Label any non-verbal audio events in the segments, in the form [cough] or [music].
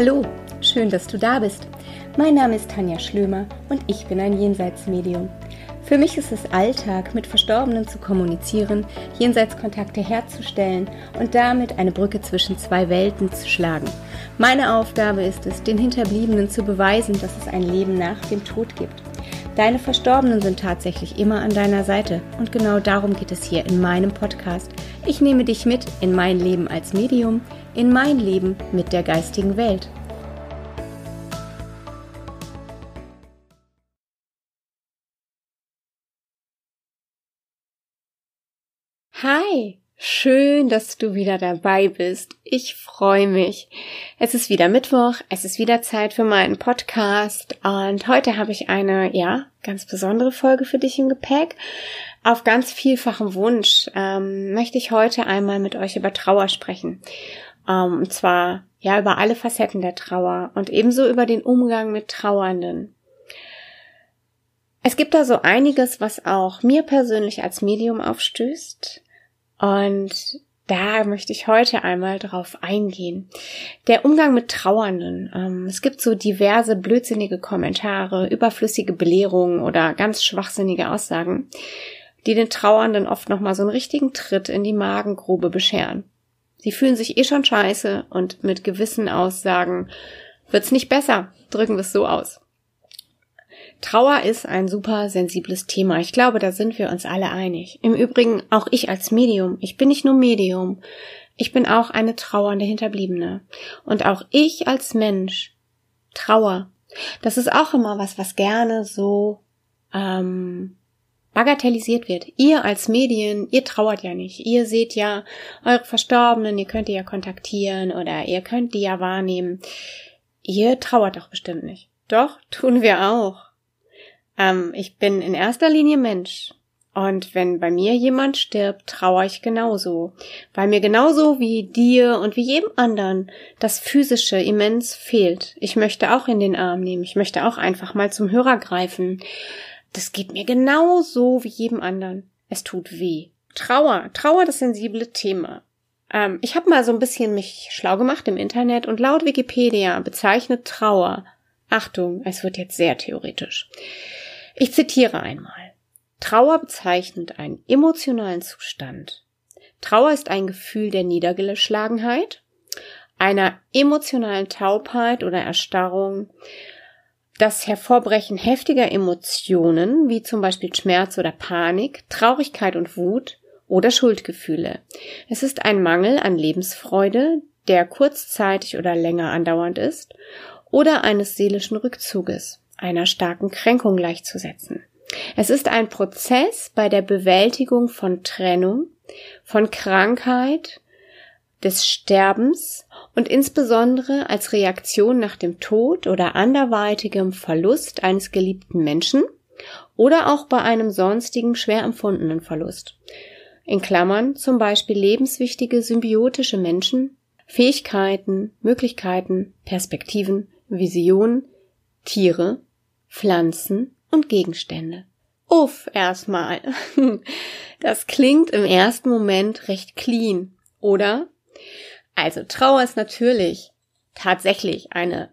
Hallo, schön, dass du da bist. Mein Name ist Tanja Schlömer und ich bin ein Jenseitsmedium. Für mich ist es Alltag, mit Verstorbenen zu kommunizieren, Jenseitskontakte herzustellen und damit eine Brücke zwischen zwei Welten zu schlagen. Meine Aufgabe ist es, den Hinterbliebenen zu beweisen, dass es ein Leben nach dem Tod gibt. Deine Verstorbenen sind tatsächlich immer an deiner Seite und genau darum geht es hier in meinem Podcast. Ich nehme dich mit in mein Leben als Medium, in mein Leben mit der geistigen Welt. Hi, schön, dass du wieder dabei bist. Ich freue mich. Es ist wieder Mittwoch, es ist wieder Zeit für meinen Podcast und heute habe ich eine, ja, ganz besondere Folge für dich im Gepäck. Auf ganz vielfachem Wunsch ähm, möchte ich heute einmal mit euch über Trauer sprechen. Ähm, und zwar, ja, über alle Facetten der Trauer und ebenso über den Umgang mit Trauernden. Es gibt da so einiges, was auch mir persönlich als Medium aufstößt. Und da möchte ich heute einmal drauf eingehen. Der Umgang mit Trauernden. Ähm, es gibt so diverse blödsinnige Kommentare, überflüssige Belehrungen oder ganz schwachsinnige Aussagen, die den Trauernden oft nochmal so einen richtigen Tritt in die Magengrube bescheren. Sie fühlen sich eh schon scheiße und mit gewissen Aussagen wird's nicht besser. Drücken wir es so aus. Trauer ist ein super sensibles Thema. Ich glaube, da sind wir uns alle einig. Im Übrigen auch ich als Medium. Ich bin nicht nur Medium. Ich bin auch eine trauernde Hinterbliebene. Und auch ich als Mensch. Trauer. Das ist auch immer was, was gerne so ähm, bagatellisiert wird. Ihr als Medien, ihr trauert ja nicht. Ihr seht ja eure Verstorbenen, ihr könnt die ja kontaktieren oder ihr könnt die ja wahrnehmen. Ihr trauert doch bestimmt nicht. Doch, tun wir auch. Ähm, ich bin in erster Linie Mensch. Und wenn bei mir jemand stirbt, trauere ich genauso. Weil mir genauso wie dir und wie jedem anderen das Physische immens fehlt. Ich möchte auch in den Arm nehmen. Ich möchte auch einfach mal zum Hörer greifen. Das geht mir genauso wie jedem anderen. Es tut weh. Trauer. Trauer, das sensible Thema. Ähm, ich habe mal so ein bisschen mich schlau gemacht im Internet und laut Wikipedia bezeichnet Trauer. Achtung, es wird jetzt sehr theoretisch ich zitiere einmal. Trauer bezeichnet einen emotionalen Zustand. Trauer ist ein Gefühl der Niedergeschlagenheit, einer emotionalen Taubheit oder Erstarrung, das Hervorbrechen heftiger Emotionen, wie zum Beispiel Schmerz oder Panik, Traurigkeit und Wut oder Schuldgefühle. Es ist ein Mangel an Lebensfreude, der kurzzeitig oder länger andauernd ist, oder eines seelischen Rückzuges einer starken Kränkung gleichzusetzen. Es ist ein Prozess bei der Bewältigung von Trennung, von Krankheit, des Sterbens und insbesondere als Reaktion nach dem Tod oder anderweitigem Verlust eines geliebten Menschen oder auch bei einem sonstigen schwer empfundenen Verlust. In Klammern zum Beispiel lebenswichtige symbiotische Menschen, Fähigkeiten, Möglichkeiten, Perspektiven, Visionen, Tiere Pflanzen und Gegenstände. Uff, erstmal. [laughs] Das klingt im ersten Moment recht clean, oder? Also Trauer ist natürlich tatsächlich eine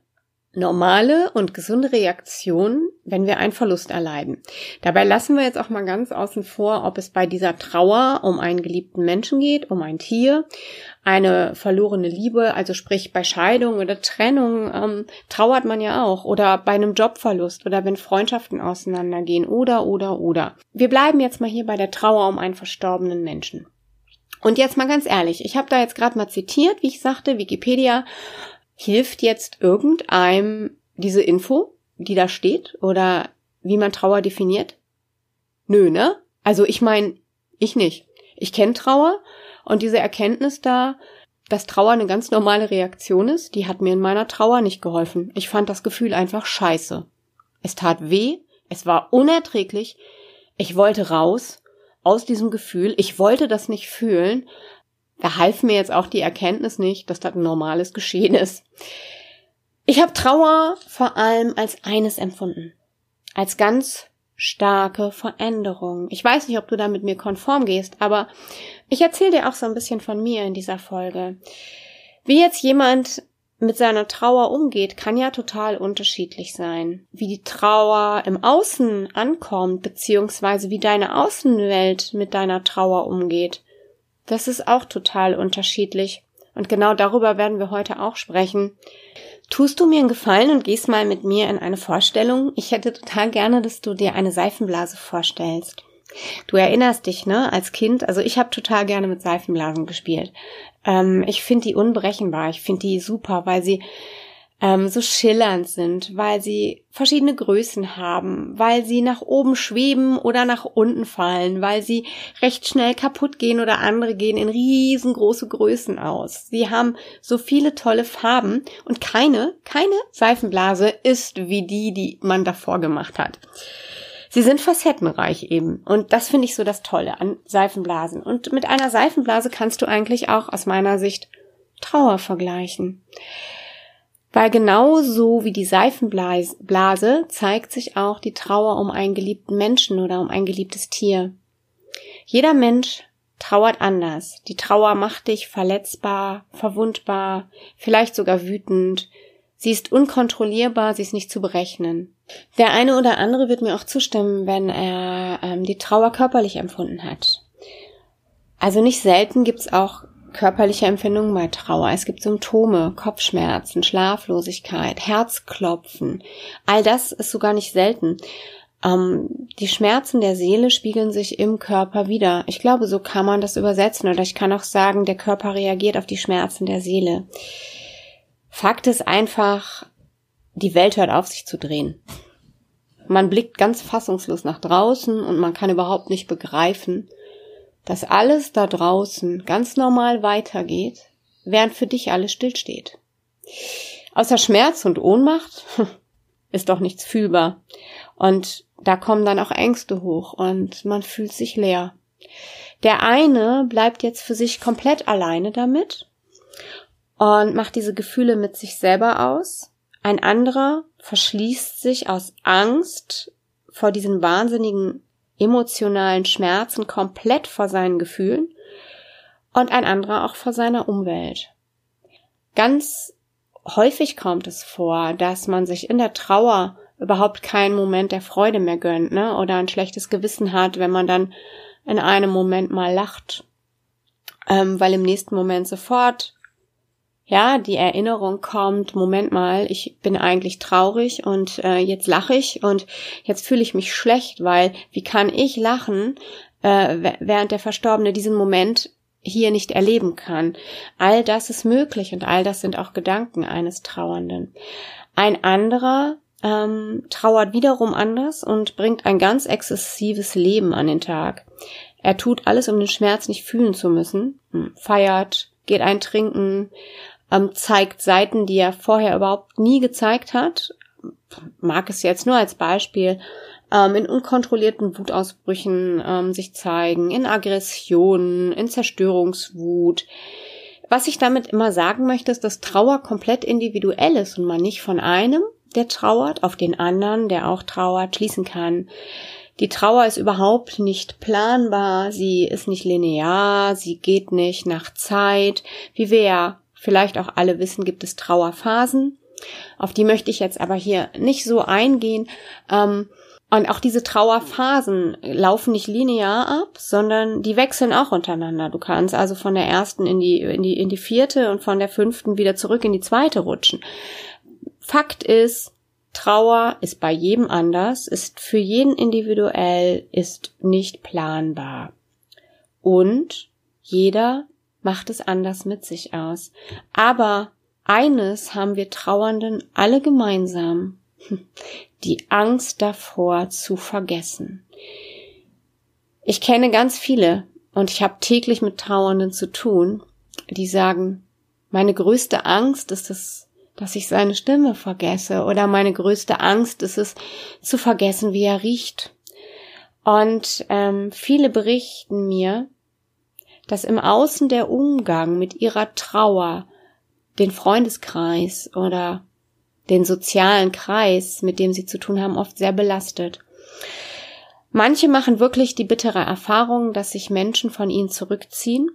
normale und gesunde Reaktion, wenn wir einen Verlust erleiden. Dabei lassen wir jetzt auch mal ganz außen vor, ob es bei dieser Trauer um einen geliebten Menschen geht, um ein Tier, eine verlorene Liebe, also sprich bei Scheidung oder Trennung ähm, trauert man ja auch oder bei einem Jobverlust oder wenn Freundschaften auseinandergehen oder oder oder. Wir bleiben jetzt mal hier bei der Trauer um einen verstorbenen Menschen. Und jetzt mal ganz ehrlich, ich habe da jetzt gerade mal zitiert, wie ich sagte, Wikipedia Hilft jetzt irgendeinem diese Info, die da steht, oder wie man Trauer definiert? Nö, ne? Also ich meine, ich nicht. Ich kenne Trauer und diese Erkenntnis da, dass Trauer eine ganz normale Reaktion ist, die hat mir in meiner Trauer nicht geholfen. Ich fand das Gefühl einfach scheiße. Es tat weh, es war unerträglich, ich wollte raus aus diesem Gefühl, ich wollte das nicht fühlen da half mir jetzt auch die Erkenntnis nicht, dass das ein normales Geschehen ist. Ich habe Trauer vor allem als eines empfunden. Als ganz starke Veränderung. Ich weiß nicht, ob du da mit mir konform gehst, aber ich erzähle dir auch so ein bisschen von mir in dieser Folge. Wie jetzt jemand mit seiner Trauer umgeht, kann ja total unterschiedlich sein. Wie die Trauer im Außen ankommt, beziehungsweise wie deine Außenwelt mit deiner Trauer umgeht, das ist auch total unterschiedlich. Und genau darüber werden wir heute auch sprechen. Tust du mir einen Gefallen und gehst mal mit mir in eine Vorstellung? Ich hätte total gerne, dass du dir eine Seifenblase vorstellst. Du erinnerst dich, ne, als Kind, also ich habe total gerne mit Seifenblasen gespielt. Ähm, ich finde die unberechenbar, ich finde die super, weil sie ähm, so schillernd sind, weil sie verschiedene Größen haben, weil sie nach oben schweben oder nach unten fallen, weil sie recht schnell kaputt gehen oder andere gehen in riesengroße Größen aus. Sie haben so viele tolle Farben und keine, keine Seifenblase ist wie die, die man davor gemacht hat. Sie sind facettenreich eben. Und das finde ich so das Tolle an Seifenblasen. Und mit einer Seifenblase kannst du eigentlich auch aus meiner Sicht Trauer vergleichen. Weil genauso wie die Seifenblase zeigt sich auch die Trauer um einen geliebten Menschen oder um ein geliebtes Tier. Jeder Mensch trauert anders. Die Trauer macht dich verletzbar, verwundbar, vielleicht sogar wütend, Sie ist unkontrollierbar, sie ist nicht zu berechnen. Der eine oder andere wird mir auch zustimmen, wenn er ähm, die Trauer körperlich empfunden hat. Also nicht selten gibt's auch körperliche Empfindungen bei Trauer. Es gibt Symptome, Kopfschmerzen, Schlaflosigkeit, Herzklopfen. All das ist sogar nicht selten. Ähm, die Schmerzen der Seele spiegeln sich im Körper wieder. Ich glaube, so kann man das übersetzen. Oder ich kann auch sagen, der Körper reagiert auf die Schmerzen der Seele. Fakt ist einfach, die Welt hört auf sich zu drehen. Man blickt ganz fassungslos nach draußen und man kann überhaupt nicht begreifen, dass alles da draußen ganz normal weitergeht, während für dich alles stillsteht. Außer Schmerz und Ohnmacht [laughs] ist doch nichts fühlbar. Und da kommen dann auch Ängste hoch und man fühlt sich leer. Der eine bleibt jetzt für sich komplett alleine damit und macht diese Gefühle mit sich selber aus. Ein anderer verschließt sich aus Angst vor diesen wahnsinnigen emotionalen Schmerzen komplett vor seinen Gefühlen und ein anderer auch vor seiner Umwelt. Ganz häufig kommt es vor, dass man sich in der Trauer überhaupt keinen Moment der Freude mehr gönnt, ne? Oder ein schlechtes Gewissen hat, wenn man dann in einem Moment mal lacht, ähm, weil im nächsten Moment sofort ja, die Erinnerung kommt, Moment mal, ich bin eigentlich traurig und äh, jetzt lache ich und jetzt fühle ich mich schlecht, weil wie kann ich lachen, äh, während der Verstorbene diesen Moment hier nicht erleben kann. All das ist möglich und all das sind auch Gedanken eines Trauernden. Ein anderer ähm, trauert wiederum anders und bringt ein ganz exzessives Leben an den Tag. Er tut alles, um den Schmerz nicht fühlen zu müssen, hm, feiert, geht ein trinken, ähm, zeigt Seiten, die er vorher überhaupt nie gezeigt hat. Mag es jetzt nur als Beispiel ähm, in unkontrollierten Wutausbrüchen ähm, sich zeigen, in Aggressionen, in Zerstörungswut. Was ich damit immer sagen möchte, ist, dass Trauer komplett individuell ist und man nicht von einem, der trauert, auf den anderen, der auch trauert, schließen kann. Die Trauer ist überhaupt nicht planbar, sie ist nicht linear, sie geht nicht nach Zeit, wie wir ja vielleicht auch alle wissen, gibt es Trauerphasen. Auf die möchte ich jetzt aber hier nicht so eingehen. Ähm, und auch diese Trauerphasen laufen nicht linear ab, sondern die wechseln auch untereinander. Du kannst also von der ersten in die, in die, in die vierte und von der fünften wieder zurück in die zweite rutschen. Fakt ist, Trauer ist bei jedem anders, ist für jeden individuell, ist nicht planbar. Und jeder macht es anders mit sich aus. Aber eines haben wir Trauernden alle gemeinsam. [laughs] Die Angst davor zu vergessen. Ich kenne ganz viele und ich habe täglich mit Trauernden zu tun, die sagen, meine größte Angst ist es, dass ich seine Stimme vergesse oder meine größte Angst ist es, zu vergessen, wie er riecht. Und ähm, viele berichten mir, dass im Außen der Umgang mit ihrer Trauer den Freundeskreis oder den sozialen Kreis, mit dem sie zu tun haben, oft sehr belastet. Manche machen wirklich die bittere Erfahrung, dass sich Menschen von ihnen zurückziehen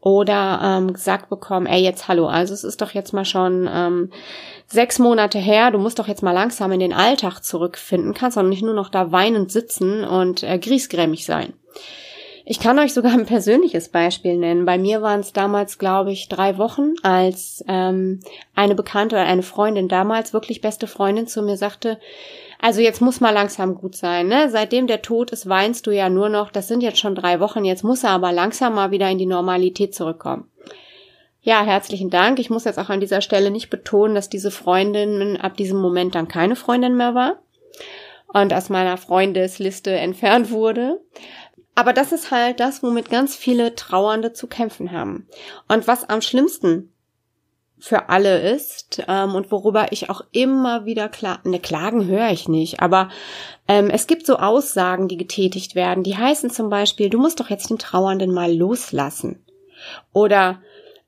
oder ähm, gesagt bekommen, ey, jetzt hallo, also es ist doch jetzt mal schon ähm, sechs Monate her, du musst doch jetzt mal langsam in den Alltag zurückfinden, kannst doch nicht nur noch da weinend sitzen und äh, griesgrämig sein. Ich kann euch sogar [laughs] ein persönliches Beispiel nennen. Bei mir waren es damals, glaube ich, drei Wochen, als ähm, eine Bekannte oder eine Freundin damals, wirklich beste Freundin zu mir sagte, also jetzt muss mal langsam gut sein, ne? Seitdem der Tod ist, weinst du ja nur noch, das sind jetzt schon drei Wochen, jetzt muss er aber langsam mal wieder in die Normalität zurückkommen. Ja, herzlichen Dank. Ich muss jetzt auch an dieser Stelle nicht betonen, dass diese Freundin ab diesem Moment dann keine Freundin mehr war und aus meiner Freundesliste entfernt wurde. Aber das ist halt das, womit ganz viele Trauernde zu kämpfen haben. Und was am schlimmsten für alle ist ähm, und worüber ich auch immer wieder klar, ne Klagen höre ich nicht, aber ähm, es gibt so Aussagen, die getätigt werden, die heißen zum Beispiel, du musst doch jetzt den Trauernden mal loslassen. Oder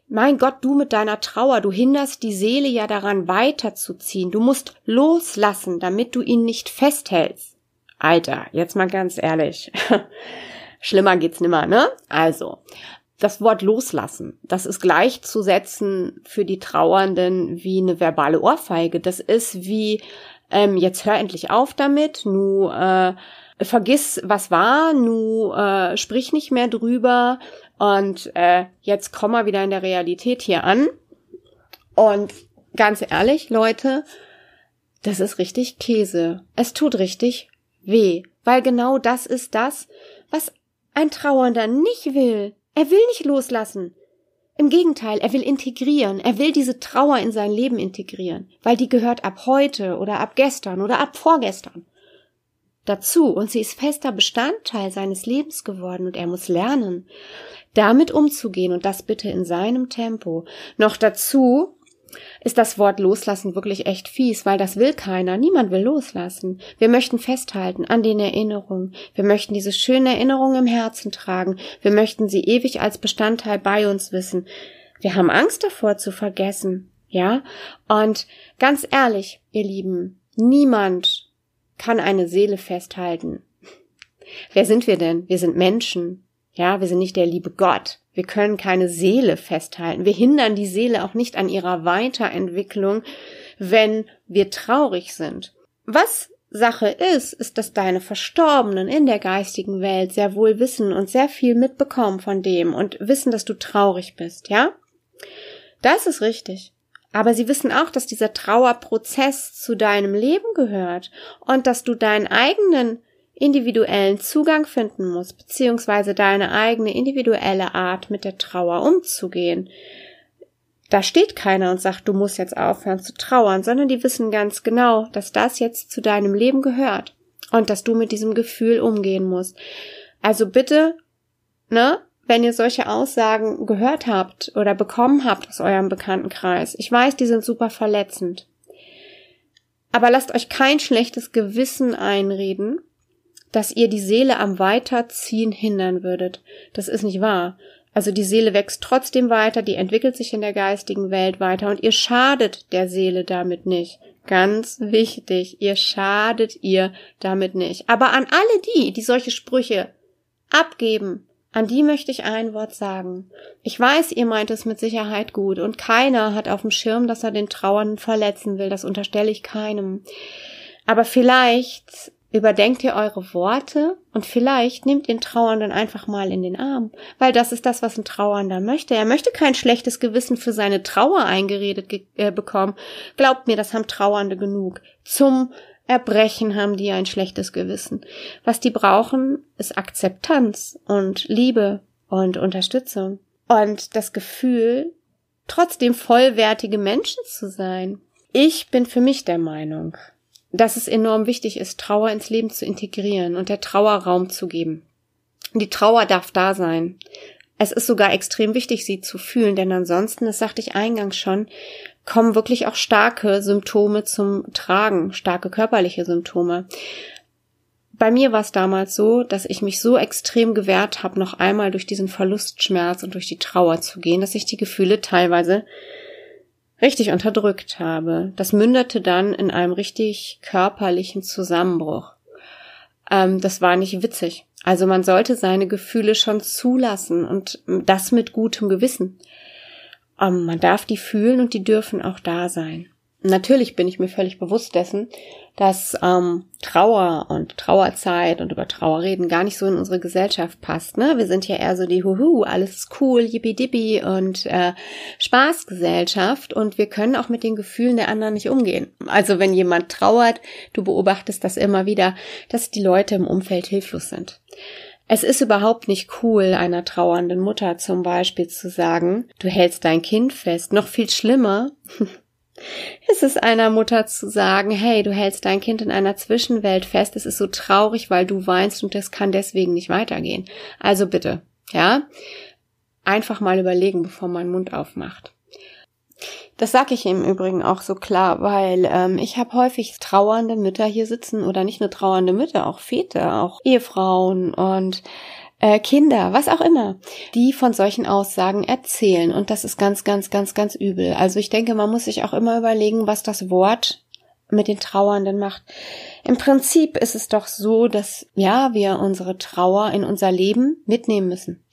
mein Gott, du mit deiner Trauer, du hinderst die Seele ja daran weiterzuziehen. Du musst loslassen, damit du ihn nicht festhältst. Alter, jetzt mal ganz ehrlich. [laughs] Schlimmer geht's nimmer, ne? Also, das Wort loslassen, das ist gleichzusetzen für die Trauernden wie eine verbale Ohrfeige. Das ist wie, ähm, jetzt hör endlich auf damit, nu äh, vergiss, was war, nu äh, sprich nicht mehr drüber und äh, jetzt komm mal wieder in der Realität hier an. Und ganz ehrlich, Leute, das ist richtig Käse. Es tut richtig weh, weil genau das ist das, was ein Trauernder nicht will. Er will nicht loslassen. Im Gegenteil, er will integrieren. Er will diese Trauer in sein Leben integrieren, weil die gehört ab heute oder ab gestern oder ab vorgestern dazu und sie ist fester Bestandteil seines Lebens geworden und er muss lernen, damit umzugehen und das bitte in seinem Tempo. Noch dazu ist das Wort loslassen wirklich echt fies, weil das will keiner. Niemand will loslassen. Wir möchten festhalten an den Erinnerungen. Wir möchten diese schönen Erinnerungen im Herzen tragen. Wir möchten sie ewig als Bestandteil bei uns wissen. Wir haben Angst davor zu vergessen. Ja? Und ganz ehrlich, ihr Lieben, niemand kann eine Seele festhalten. Wer sind wir denn? Wir sind Menschen. Ja, wir sind nicht der liebe Gott. Wir können keine Seele festhalten. Wir hindern die Seele auch nicht an ihrer Weiterentwicklung, wenn wir traurig sind. Was Sache ist, ist, dass deine Verstorbenen in der geistigen Welt sehr wohl wissen und sehr viel mitbekommen von dem und wissen, dass du traurig bist, ja? Das ist richtig. Aber sie wissen auch, dass dieser Trauerprozess zu deinem Leben gehört und dass du deinen eigenen individuellen Zugang finden musst, beziehungsweise deine eigene individuelle Art mit der Trauer umzugehen. Da steht keiner und sagt, du musst jetzt aufhören zu trauern, sondern die wissen ganz genau, dass das jetzt zu deinem Leben gehört und dass du mit diesem Gefühl umgehen musst. Also bitte, ne, wenn ihr solche Aussagen gehört habt oder bekommen habt aus eurem Bekanntenkreis, ich weiß, die sind super verletzend. Aber lasst euch kein schlechtes Gewissen einreden, dass ihr die Seele am Weiterziehen hindern würdet. Das ist nicht wahr. Also die Seele wächst trotzdem weiter, die entwickelt sich in der geistigen Welt weiter und ihr schadet der Seele damit nicht. Ganz wichtig, ihr schadet ihr damit nicht. Aber an alle die, die solche Sprüche abgeben, an die möchte ich ein Wort sagen. Ich weiß, ihr meint es mit Sicherheit gut und keiner hat auf dem Schirm, dass er den Trauernden verletzen will. Das unterstelle ich keinem. Aber vielleicht Überdenkt ihr eure Worte und vielleicht nehmt den Trauernden einfach mal in den Arm, weil das ist das, was ein Trauernder möchte. Er möchte kein schlechtes Gewissen für seine Trauer eingeredet ge äh, bekommen. Glaubt mir, das haben Trauernde genug. Zum Erbrechen haben die ein schlechtes Gewissen. Was die brauchen, ist Akzeptanz und Liebe und Unterstützung und das Gefühl, trotzdem vollwertige Menschen zu sein. Ich bin für mich der Meinung, dass es enorm wichtig ist, Trauer ins Leben zu integrieren und der Trauer Raum zu geben. Die Trauer darf da sein. Es ist sogar extrem wichtig, sie zu fühlen, denn ansonsten, das sagte ich eingangs schon, kommen wirklich auch starke Symptome zum Tragen, starke körperliche Symptome. Bei mir war es damals so, dass ich mich so extrem gewehrt habe, noch einmal durch diesen Verlustschmerz und durch die Trauer zu gehen, dass ich die Gefühle teilweise richtig unterdrückt habe. Das mündete dann in einem richtig körperlichen Zusammenbruch. Ähm, das war nicht witzig. Also man sollte seine Gefühle schon zulassen und das mit gutem Gewissen. Ähm, man darf die fühlen und die dürfen auch da sein. Natürlich bin ich mir völlig bewusst dessen, dass ähm, Trauer und Trauerzeit und über Trauer reden gar nicht so in unsere Gesellschaft passt. Ne? Wir sind ja eher so die Huhu, alles ist cool, yippie und äh, Spaßgesellschaft und wir können auch mit den Gefühlen der anderen nicht umgehen. Also wenn jemand trauert, du beobachtest das immer wieder, dass die Leute im Umfeld hilflos sind. Es ist überhaupt nicht cool, einer trauernden Mutter zum Beispiel zu sagen, du hältst dein Kind fest. Noch viel schlimmer, [laughs] ist es einer Mutter zu sagen, hey, du hältst dein Kind in einer Zwischenwelt fest, es ist so traurig, weil du weinst und es kann deswegen nicht weitergehen. Also bitte, ja, einfach mal überlegen, bevor man Mund aufmacht. Das sage ich im Übrigen auch so klar, weil ähm, ich habe häufig trauernde Mütter hier sitzen oder nicht nur trauernde Mütter, auch Väter, auch Ehefrauen und äh, Kinder, was auch immer, die von solchen Aussagen erzählen. Und das ist ganz, ganz, ganz, ganz übel. Also ich denke, man muss sich auch immer überlegen, was das Wort mit den Trauernden macht. Im Prinzip ist es doch so, dass ja, wir unsere Trauer in unser Leben mitnehmen müssen.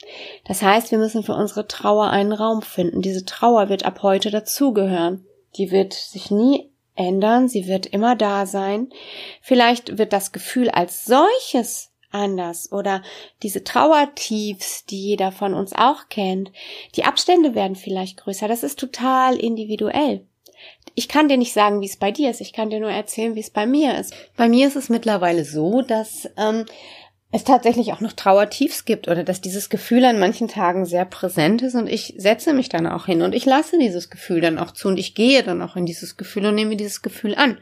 Das heißt, wir müssen für unsere Trauer einen Raum finden. Diese Trauer wird ab heute dazugehören. Die wird sich nie ändern, sie wird immer da sein. Vielleicht wird das Gefühl als solches anders oder diese Trauertiefs, die jeder von uns auch kennt. Die Abstände werden vielleicht größer. Das ist total individuell. Ich kann dir nicht sagen, wie es bei dir ist. Ich kann dir nur erzählen, wie es bei mir ist. Bei mir ist es mittlerweile so, dass ähm, es tatsächlich auch noch Trauertiefs gibt oder dass dieses Gefühl an manchen Tagen sehr präsent ist und ich setze mich dann auch hin und ich lasse dieses Gefühl dann auch zu und ich gehe dann auch in dieses Gefühl und nehme dieses Gefühl an.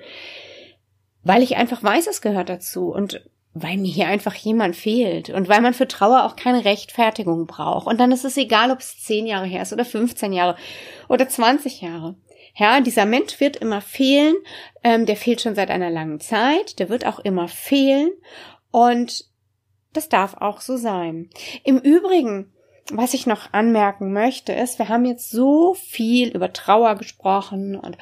Weil ich einfach weiß, es gehört dazu und weil mir hier einfach jemand fehlt und weil man für Trauer auch keine Rechtfertigung braucht. Und dann ist es egal, ob es zehn Jahre her ist oder 15 Jahre oder 20 Jahre. Ja, dieser Mensch wird immer fehlen, ähm, der fehlt schon seit einer langen Zeit, der wird auch immer fehlen und das darf auch so sein. Im Übrigen, was ich noch anmerken möchte, ist, wir haben jetzt so viel über Trauer gesprochen und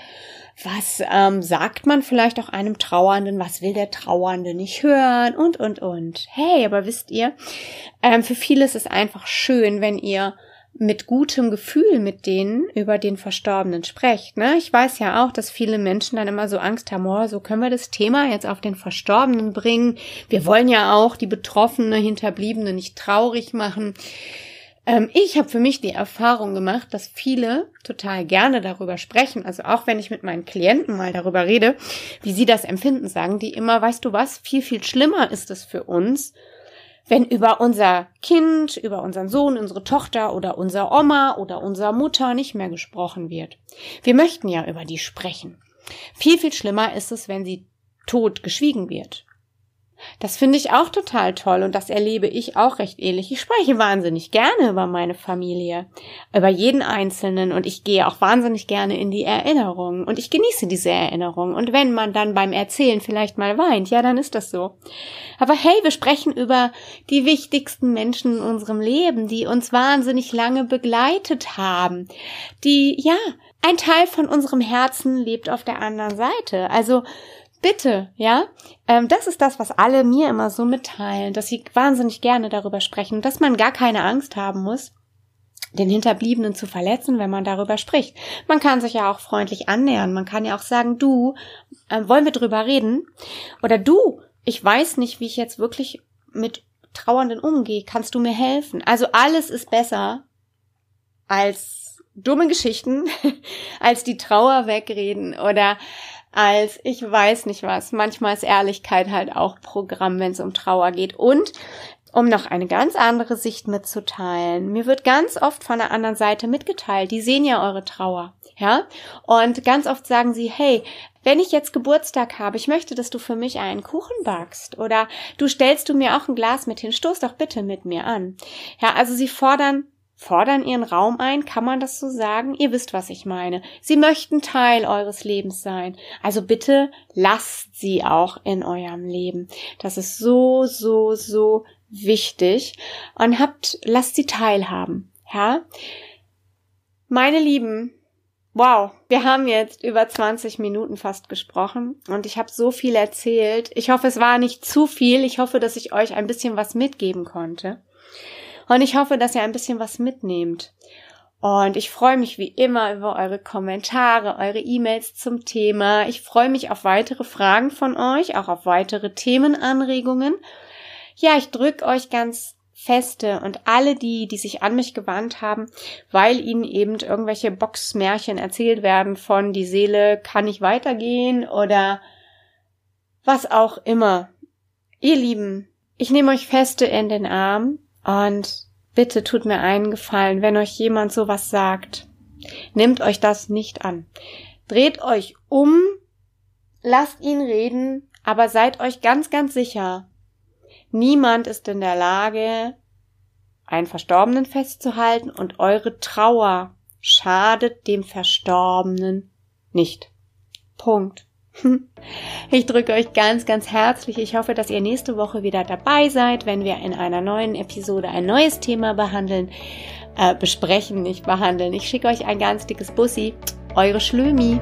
was ähm, sagt man vielleicht auch einem Trauernden? Was will der Trauernde nicht hören? Und, und, und. Hey, aber wisst ihr, ähm, für viele ist es einfach schön, wenn ihr mit gutem Gefühl mit denen über den Verstorbenen sprecht. Ne? Ich weiß ja auch, dass viele Menschen dann immer so Angst haben, oh, so können wir das Thema jetzt auf den Verstorbenen bringen. Wir wollen ja auch die Betroffene, Hinterbliebene nicht traurig machen. Ähm, ich habe für mich die Erfahrung gemacht, dass viele total gerne darüber sprechen. Also auch wenn ich mit meinen Klienten mal darüber rede, wie sie das empfinden, sagen die immer, weißt du was, viel, viel schlimmer ist es für uns, wenn über unser Kind, über unseren Sohn, unsere Tochter oder unser Oma oder unser Mutter nicht mehr gesprochen wird. Wir möchten ja über die sprechen. Viel, viel schlimmer ist es, wenn sie tot geschwiegen wird. Das finde ich auch total toll und das erlebe ich auch recht ähnlich. Ich spreche wahnsinnig gerne über meine Familie, über jeden Einzelnen und ich gehe auch wahnsinnig gerne in die Erinnerungen und ich genieße diese Erinnerungen. Und wenn man dann beim Erzählen vielleicht mal weint, ja, dann ist das so. Aber hey, wir sprechen über die wichtigsten Menschen in unserem Leben, die uns wahnsinnig lange begleitet haben, die, ja, ein Teil von unserem Herzen lebt auf der anderen Seite. Also, Bitte, ja. Ähm, das ist das, was alle mir immer so mitteilen, dass sie wahnsinnig gerne darüber sprechen, dass man gar keine Angst haben muss, den Hinterbliebenen zu verletzen, wenn man darüber spricht. Man kann sich ja auch freundlich annähern. Man kann ja auch sagen, du, äh, wollen wir drüber reden? Oder du, ich weiß nicht, wie ich jetzt wirklich mit Trauernden umgehe. Kannst du mir helfen? Also alles ist besser als dumme Geschichten, [laughs] als die Trauer wegreden oder als ich weiß nicht was. Manchmal ist Ehrlichkeit halt auch Programm, wenn es um Trauer geht. Und um noch eine ganz andere Sicht mitzuteilen. Mir wird ganz oft von der anderen Seite mitgeteilt, die sehen ja eure Trauer, ja? Und ganz oft sagen sie, hey, wenn ich jetzt Geburtstag habe, ich möchte, dass du für mich einen Kuchen backst oder du stellst du mir auch ein Glas mit hin, stoß doch bitte mit mir an. Ja, also sie fordern fordern ihren Raum ein, kann man das so sagen? Ihr wisst, was ich meine. Sie möchten Teil eures Lebens sein. Also bitte lasst sie auch in eurem Leben. Das ist so, so, so wichtig. Und habt, lasst sie teilhaben. Ja? Meine Lieben, Wow, wir haben jetzt über 20 Minuten fast gesprochen und ich habe so viel erzählt. Ich hoffe, es war nicht zu viel. Ich hoffe, dass ich euch ein bisschen was mitgeben konnte. Und ich hoffe, dass ihr ein bisschen was mitnehmt. Und ich freue mich wie immer über eure Kommentare, eure E-Mails zum Thema. Ich freue mich auf weitere Fragen von euch, auch auf weitere Themenanregungen. Ja, ich drücke euch ganz feste und alle die, die sich an mich gewandt haben, weil ihnen eben irgendwelche Boxmärchen erzählt werden von die Seele kann nicht weitergehen oder was auch immer. Ihr Lieben, ich nehme euch feste in den Arm und bitte tut mir einen Gefallen, wenn euch jemand sowas sagt. Nehmt euch das nicht an. Dreht euch um, lasst ihn reden, aber seid euch ganz, ganz sicher, Niemand ist in der Lage, einen Verstorbenen festzuhalten und eure Trauer schadet dem Verstorbenen nicht. Punkt. [laughs] Ich drücke euch ganz, ganz herzlich. Ich hoffe, dass ihr nächste Woche wieder dabei seid, wenn wir in einer neuen Episode ein neues Thema behandeln, äh, besprechen, nicht behandeln. Ich schicke euch ein ganz dickes Bussi. Eure Schlömi.